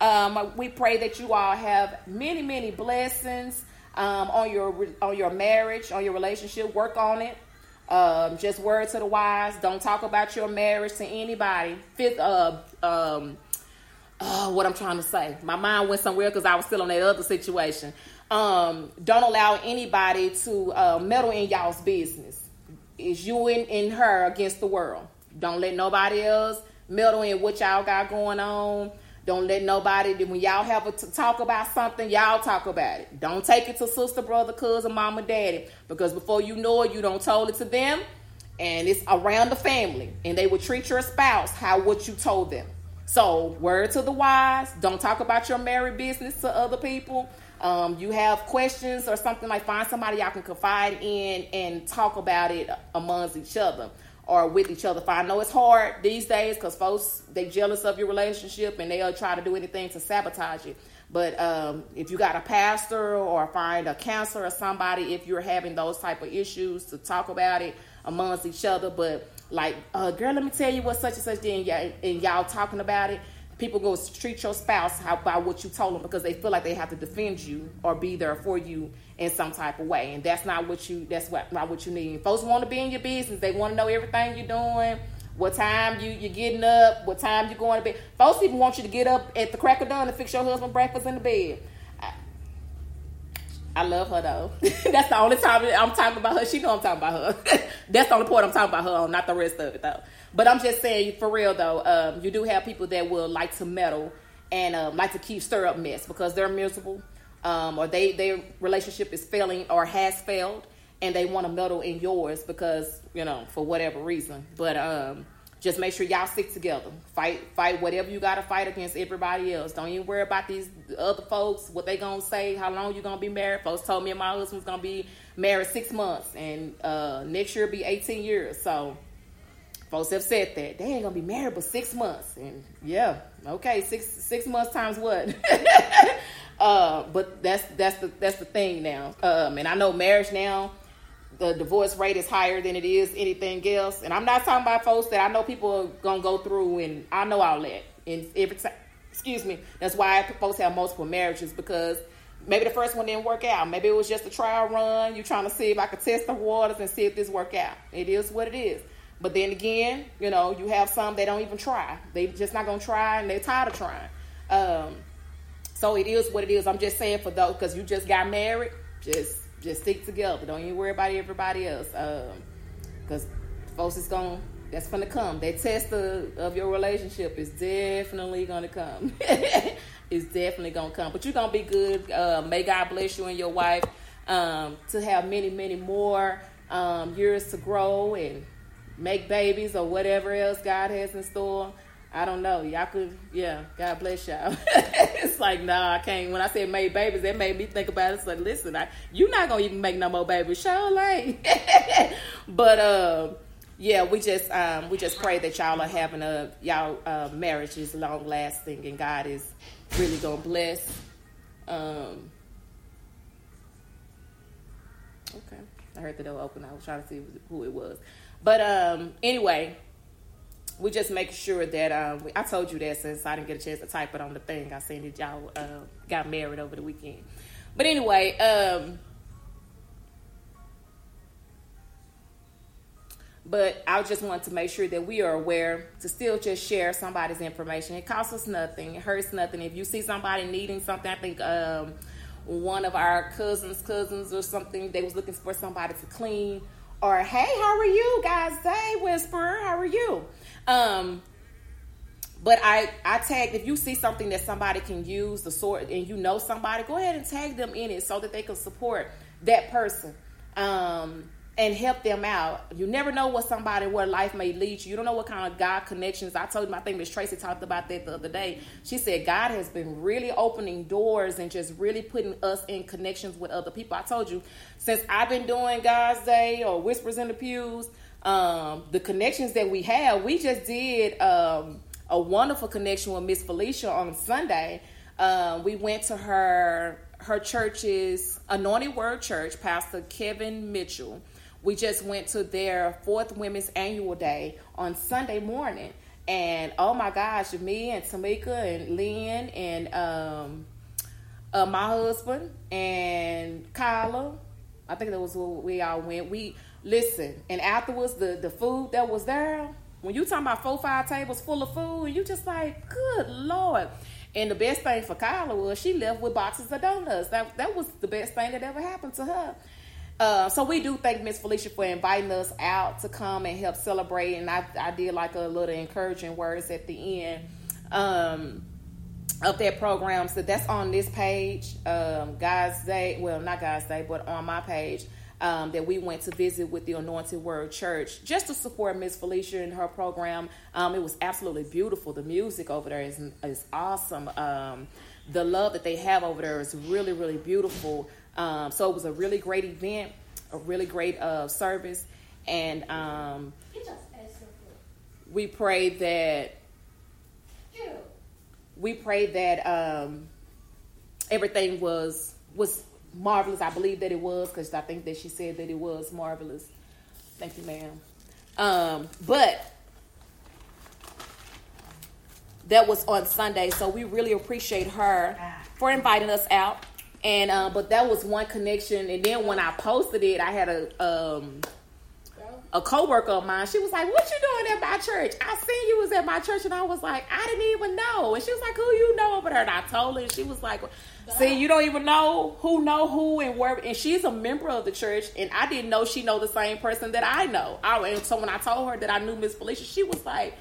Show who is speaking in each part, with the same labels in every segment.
Speaker 1: Um, we pray that you all have many, many blessings um, on your on your marriage, on your relationship. Work on it. Um, just word to the wise. Don't talk about your marriage to anybody. Fifth, uh, um, uh, what I'm trying to say. My mind went somewhere because I was still on that other situation. Um, don't allow anybody to uh, meddle in y'all's business. It's you and, and her against the world. Don't let nobody else meddle in what y'all got going on. Don't let nobody, when y'all have a t- talk about something, y'all talk about it. Don't take it to sister, brother, cousin, mama, daddy. Because before you know it, you don't told it to them. And it's around the family. And they will treat your spouse how what you told them. So, word to the wise. Don't talk about your married business to other people. Um, you have questions or something like find somebody y'all can confide in and talk about it amongst each other or with each other. I know it's hard these days because folks they jealous of your relationship and they'll try to do anything to sabotage it. But um, if you got a pastor or find a counselor or somebody, if you're having those type of issues, to talk about it amongst each other. But like, uh, girl, let me tell you what such and such did, and y'all talking about it. People go treat your spouse how, by what you told them because they feel like they have to defend you or be there for you in some type of way, and that's not what you. That's what not what you need. Folks want to be in your business. They want to know everything you're doing. What time you you're getting up? What time you're going to bed? Folks even want you to get up at the crack of dawn to fix your husband breakfast in the bed. I, love her though. That's the only time I'm talking about her. She know I'm talking about her. That's the only point I'm talking about her on, not the rest of it though. But I'm just saying, for real though, um, you do have people that will like to meddle and um, like to keep stir up mess because they're miserable, um, or they their relationship is failing or has failed, and they want to meddle in yours because you know for whatever reason. But um, just make sure y'all stick together. Fight, fight whatever you got to fight against everybody else. Don't even worry about these other folks, what they gonna say, how long you gonna be married. Folks told me my husband's gonna be married six months, and uh, next year be 18 years. So folks have said that they ain't gonna be married but six months, and yeah, okay, six six months times what? uh, but that's that's the that's the thing now. Um, and I know marriage now the divorce rate is higher than it is anything else. And I'm not talking about folks that I know people are gonna go through, and I know all that. And every time, excuse me, that's why folks have multiple marriages because maybe the first one didn't work out. Maybe it was just a trial run. You're trying to see if I could test the waters and see if this work out. It is what it is. But then again, you know, you have some that don't even try. They just not gonna try, and they're tired of trying. Um, so it is what it is. I'm just saying for those because you just got married, just just stick together. Don't even worry about everybody else. Because um, folks is going that's gonna come. That test of, of your relationship is definitely gonna come. it's definitely gonna come. But you're gonna be good. Uh, may God bless you and your wife um, to have many, many more um, years to grow and make babies or whatever else God has in store. I don't know. Y'all could, yeah. God bless y'all. it's like, nah, I can't. When I said made babies, that made me think about it. It's like, listen, I, you're not gonna even make no more babies, show like. but uh, yeah, we just um, we just pray that y'all are having a y'all uh, marriage is long lasting and God is really gonna bless. Um, okay, I heard the door open. I was trying to see who it was, but um, anyway, we just make sure that um, we, I told you that since I didn't get a chance to type it on the thing. I seen that y'all uh, got married over the weekend, but anyway. Um, But I just want to make sure that we are aware to still just share somebody's information. It costs us nothing. It hurts nothing. If you see somebody needing something, I think um, one of our cousins, cousins or something, they was looking for somebody to clean. Or hey, how are you guys? Hey, whisperer, how are you? Um, but I I tagged if you see something that somebody can use the sort and you know somebody, go ahead and tag them in it so that they can support that person. Um, and help them out. You never know what somebody, where life may lead you. You don't know what kind of God connections. I told you, I think Miss Tracy talked about that the other day. She said God has been really opening doors and just really putting us in connections with other people. I told you, since I've been doing God's Day or Whispers in the Pews, um, the connections that we have, we just did um, a wonderful connection with Miss Felicia on Sunday. Uh, we went to her her church's Anointed Word Church, Pastor Kevin Mitchell we just went to their fourth women's annual day on Sunday morning. And oh my gosh, me and Tamika and Lynn and um, uh, my husband and Kyla, I think that was where we all went. We listen, and afterwards, the the food that was there. When you talking about four five tables full of food, you just like, good lord. And the best thing for Kyla was she left with boxes of donuts. That that was the best thing that ever happened to her. Uh, so we do thank Miss Felicia for inviting us out to come and help celebrate. And I, I did like a little encouraging words at the end um, of that program. So that's on this page, um, God's Day. Well, not God's Day, but on my page. Um, that we went to visit with the Anointed Word Church just to support Miss Felicia and her program. Um, it was absolutely beautiful. The music over there is is awesome. Um, the love that they have over there is really really beautiful. Um, so it was a really great event, a really great uh, service, and um, we pray that we pray that um, everything was was marvelous. I believe that it was because I think that she said that it was marvelous. Thank you, ma'am. Um, but that was on Sunday, so we really appreciate her for inviting us out and uh, but that was one connection. And then when I posted it, I had a um, a coworker of mine. She was like, "What you doing at my church? I seen you was at my church." And I was like, "I didn't even know." And she was like, "Who you know over there?" And I told her. She was like, "See, you don't even know who know who and where." And she's a member of the church, and I didn't know she know the same person that I know. I, and so when I told her that I knew Miss Felicia, she was like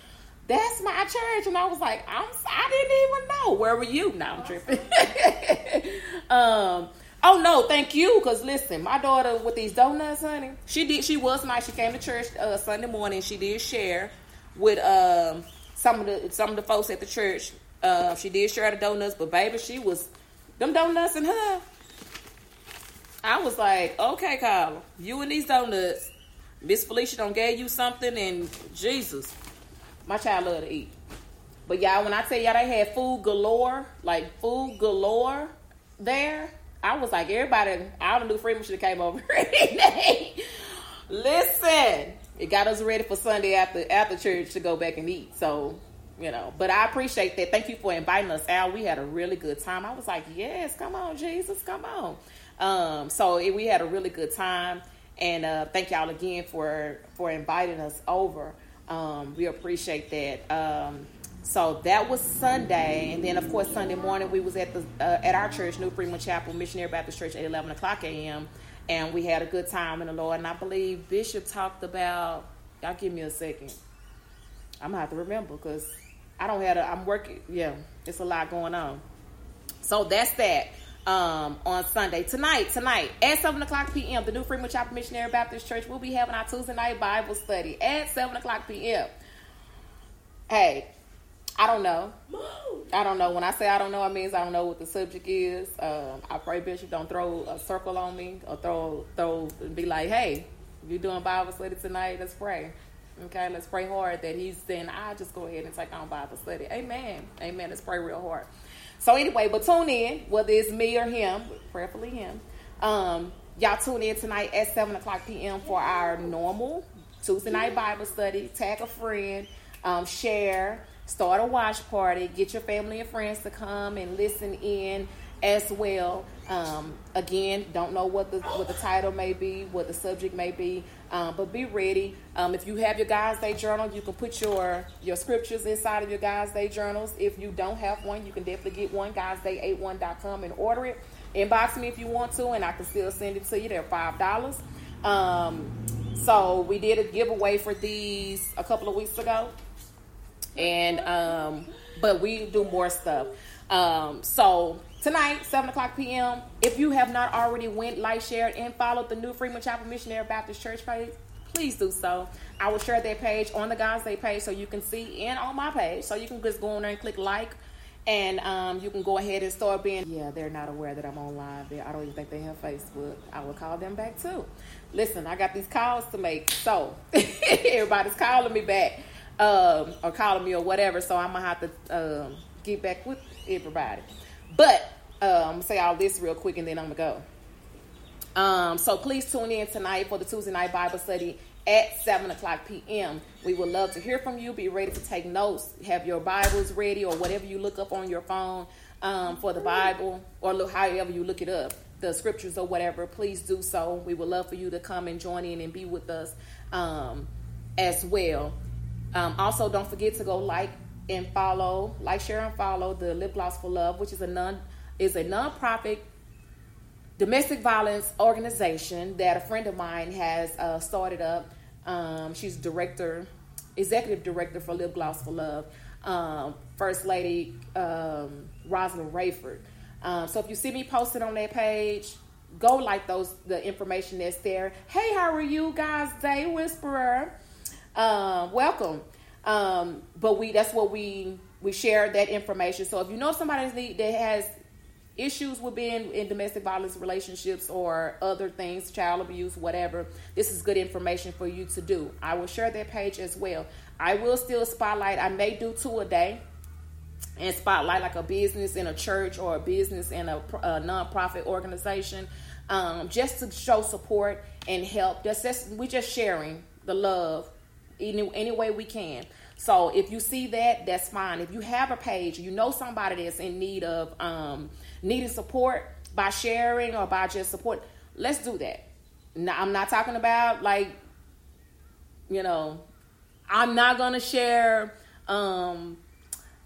Speaker 1: that's my church. And I was like, I'm, I didn't even know. Where were you? Now I'm tripping. um, oh no, thank you. Cause listen, my daughter with these donuts, honey, she did, she was nice. She came to church uh, Sunday morning. She did share with um, some of the some of the folks at the church. Uh, she did share the donuts, but baby, she was them donuts and her. I was like, okay, Kyle, you and these donuts. Miss Felicia don't gave you something, and Jesus, my child love to eat. But y'all, when I tell y'all they had food galore, like food galore there, I was like, everybody, all the new Freeman should have came over. Listen, it got us ready for Sunday after after church to go back and eat. So, you know, but I appreciate that. Thank you for inviting us out. We had a really good time. I was like, yes, come on, Jesus, come on. Um, so it, we had a really good time, and uh, thank y'all again for for inviting us over. Um, we appreciate that. Um, so that was Sunday, and then of course Sunday morning we was at the uh, at our church, New Freeman Chapel Missionary Baptist Church, at eleven o'clock a.m. And we had a good time in the Lord. And I believe Bishop talked about. Y'all give me a second. I'm gonna have to remember because I don't have. A, I'm working. Yeah, it's a lot going on. So that's that um, on Sunday. Tonight, tonight at 7 o'clock p.m., the New Freeman Chapel Missionary Baptist Church will be having our Tuesday night Bible study at 7 o'clock p.m. Hey, I don't know. I don't know. When I say I don't know, it means I don't know what the subject is. Um, I pray Bishop don't throw a circle on me or throw throw be like, hey, you doing Bible study tonight? Let's pray. Okay, let's pray hard that he's saying, I'll just go ahead and take on Bible study. Amen. Amen. Let's pray real hard. So anyway, but tune in, whether it's me or him, prayerfully him. Um, y'all tune in tonight at 7 o'clock p.m. for our normal Tuesday night Bible study. Tag a friend, um, share, start a watch party, get your family and friends to come and listen in as well. Um, again, don't know what the what the title may be, what the subject may be, um, but be ready. Um, if you have your God's Day journal, you can put your your scriptures inside of your God's Day journals. If you don't have one, you can definitely get one. GodsDay81.com and order it. Inbox me if you want to, and I can still send it to you. They're five dollars. Um, so we did a giveaway for these a couple of weeks ago, and um, but we do more stuff. Um, so tonight, 7 o'clock p.m. If you have not already went, like, shared, and followed the new Freeman Chapel Missionary Baptist Church page, please do so. I will share that page on the God's Day page so you can see and on my page. So you can just go on there and click like and um, you can go ahead and start being yeah they're not aware that i'm on live i don't even think they have facebook i will call them back too listen i got these calls to make so everybody's calling me back um, or calling me or whatever so i'm gonna have to um, get back with everybody but um, say all this real quick and then i'm gonna go um, so please tune in tonight for the tuesday night bible study at 7 o'clock p.m. We would love to hear from you. Be ready to take notes. Have your Bibles ready or whatever you look up on your phone um, for the Bible or look however you look it up, the scriptures or whatever. Please do so. We would love for you to come and join in and be with us um, as well. Um, also, don't forget to go like and follow, like, share, and follow the Lip Gloss for Love, which is a non is a nonprofit domestic violence organization that a friend of mine has uh, started up. Um, she's director, executive director for Lip Gloss for Love. Um, First Lady um, Rosalind Rayford. Um, so if you see me posted on that page, go like those the information that's there. Hey, how are you guys? Day Whisperer, um, welcome. Um, but we that's what we we share that information. So if you know somebody that has issues with being in domestic violence relationships or other things, child abuse, whatever, this is good information for you to do. I will share that page as well. I will still spotlight, I may do two a day and spotlight like a business in a church or a business in a, a nonprofit organization um, just to show support and help. That's we're just sharing the love any, any way we can. So if you see that, that's fine. If you have a page, you know somebody that's in need of um, needing support by sharing or by just support, let's do that. Now, I'm not talking about like, you know, I'm not gonna share. Um,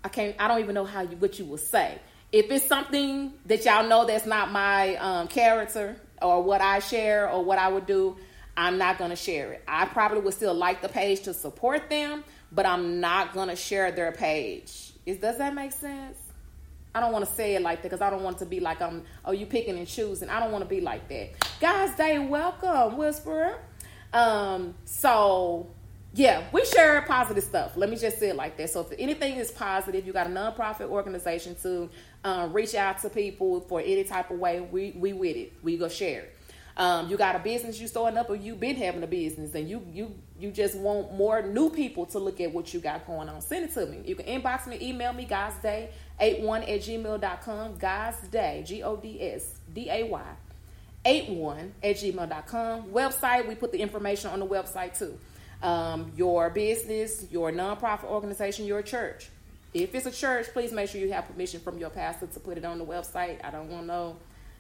Speaker 1: I can't. I don't even know how you what you will say. If it's something that y'all know that's not my um, character or what I share or what I would do, I'm not gonna share it. I probably would still like the page to support them, but I'm not gonna share their page. Is does that make sense? I don't want to say it like that because I don't want to be like I'm. Oh, you picking and choosing. I don't want to be like that. Guys, day welcome, Whisperer. Um, so yeah, we share positive stuff. Let me just say it like that. So if anything is positive, you got a nonprofit organization to um, reach out to people for any type of way. We we with it. We go share it. Um, you got a business you starting up, or you've been having a business, and you you you just want more new people to look at what you got going on. Send it to me. You can inbox me, email me, god's day 81 at gmail.com. God's day G O D S D A Y 81 at gmail.com. Website, we put the information on the website too. Um, your business, your nonprofit organization, your church. If it's a church, please make sure you have permission from your pastor to put it on the website. I don't want to know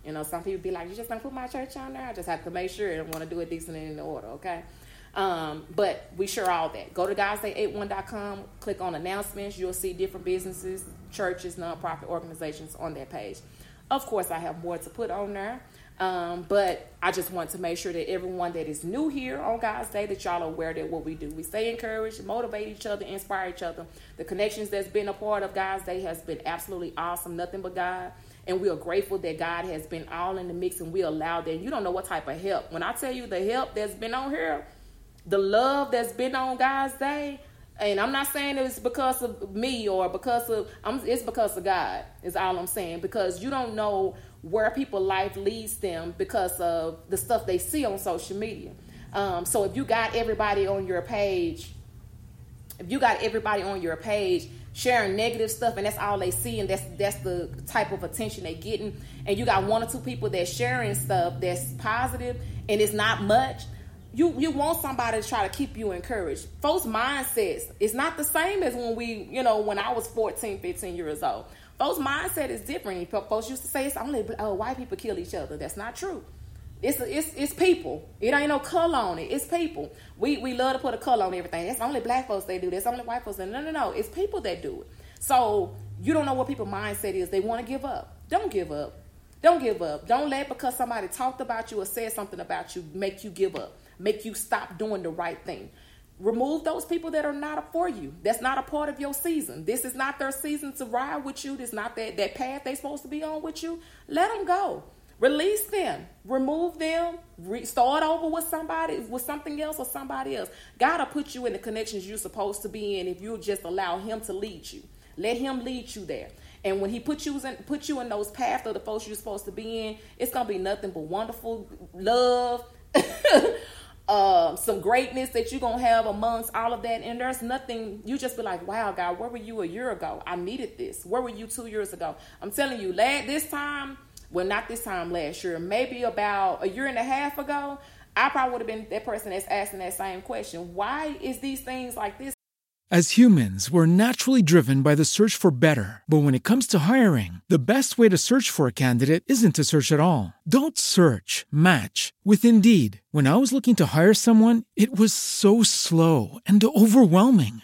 Speaker 1: you know, some people be like, you just don't put my church on there. I just have to make sure and want to do it decent and in order, okay? Um, but we share all that. Go to godsday81.com, click on announcements. You'll see different businesses, churches, nonprofit organizations on that page. Of course, I have more to put on there. Um, but I just want to make sure that everyone that is new here on God's Day that y'all are aware that what we do. We stay encouraged, motivate each other, inspire each other. The connections that's been a part of God's Day has been absolutely awesome. Nothing but God. And we are grateful that God has been all in the mix and we allow that. You don't know what type of help. When I tell you the help that's been on here, the love that's been on God's day, and I'm not saying it's because of me or because of I'm, it's because of God is all I'm saying because you don't know where people life leads them because of the stuff they see on social media. Um, so if you got everybody on your page if you got everybody on your page sharing negative stuff and that's all they see and that's that's the type of attention they're getting. And you got one or two people that's sharing stuff that's positive and it's not much. You you want somebody to try to keep you encouraged. Folks mindsets it's not the same as when we you know when i was 14 15 years old. Folks mindset is different. Folks used to say it's only oh, white people kill each other. That's not true it's, it's it's people. It ain't no color on it. It's people. We we love to put a color on everything. It's only black folks they do. That's only white folks. That, No, no, no. It's people that do it. So you don't know what people's mindset is. They want to give up. Don't give up. Don't give up. Don't let because somebody talked about you or said something about you make you give up. Make you stop doing the right thing. Remove those people that are not for you. That's not a part of your season. This is not their season to ride with you. This is not that, that path they're supposed to be on with you. Let them go. Release them, remove them, re- start over with somebody, with something else or somebody else. God will put you in the connections you're supposed to be in if you just allow Him to lead you. Let Him lead you there. And when He put you in, put you in those paths of the folks you're supposed to be in, it's gonna be nothing but wonderful love. uh, some greatness that you're gonna have amongst all of that, and there's nothing. You just be like, "Wow, God, where were you a year ago? I needed this. Where were you two years ago?" I'm telling you, lad, this time well, not this time last year, maybe about a year and a half ago, I probably would have been that person that's asking that same question. Why is these things like this?
Speaker 2: As humans, we're naturally driven by the search for better. But when it comes to hiring, the best way to search for a candidate isn't to search at all. Don't search, match with Indeed. When I was looking to hire someone, it was so slow and overwhelming.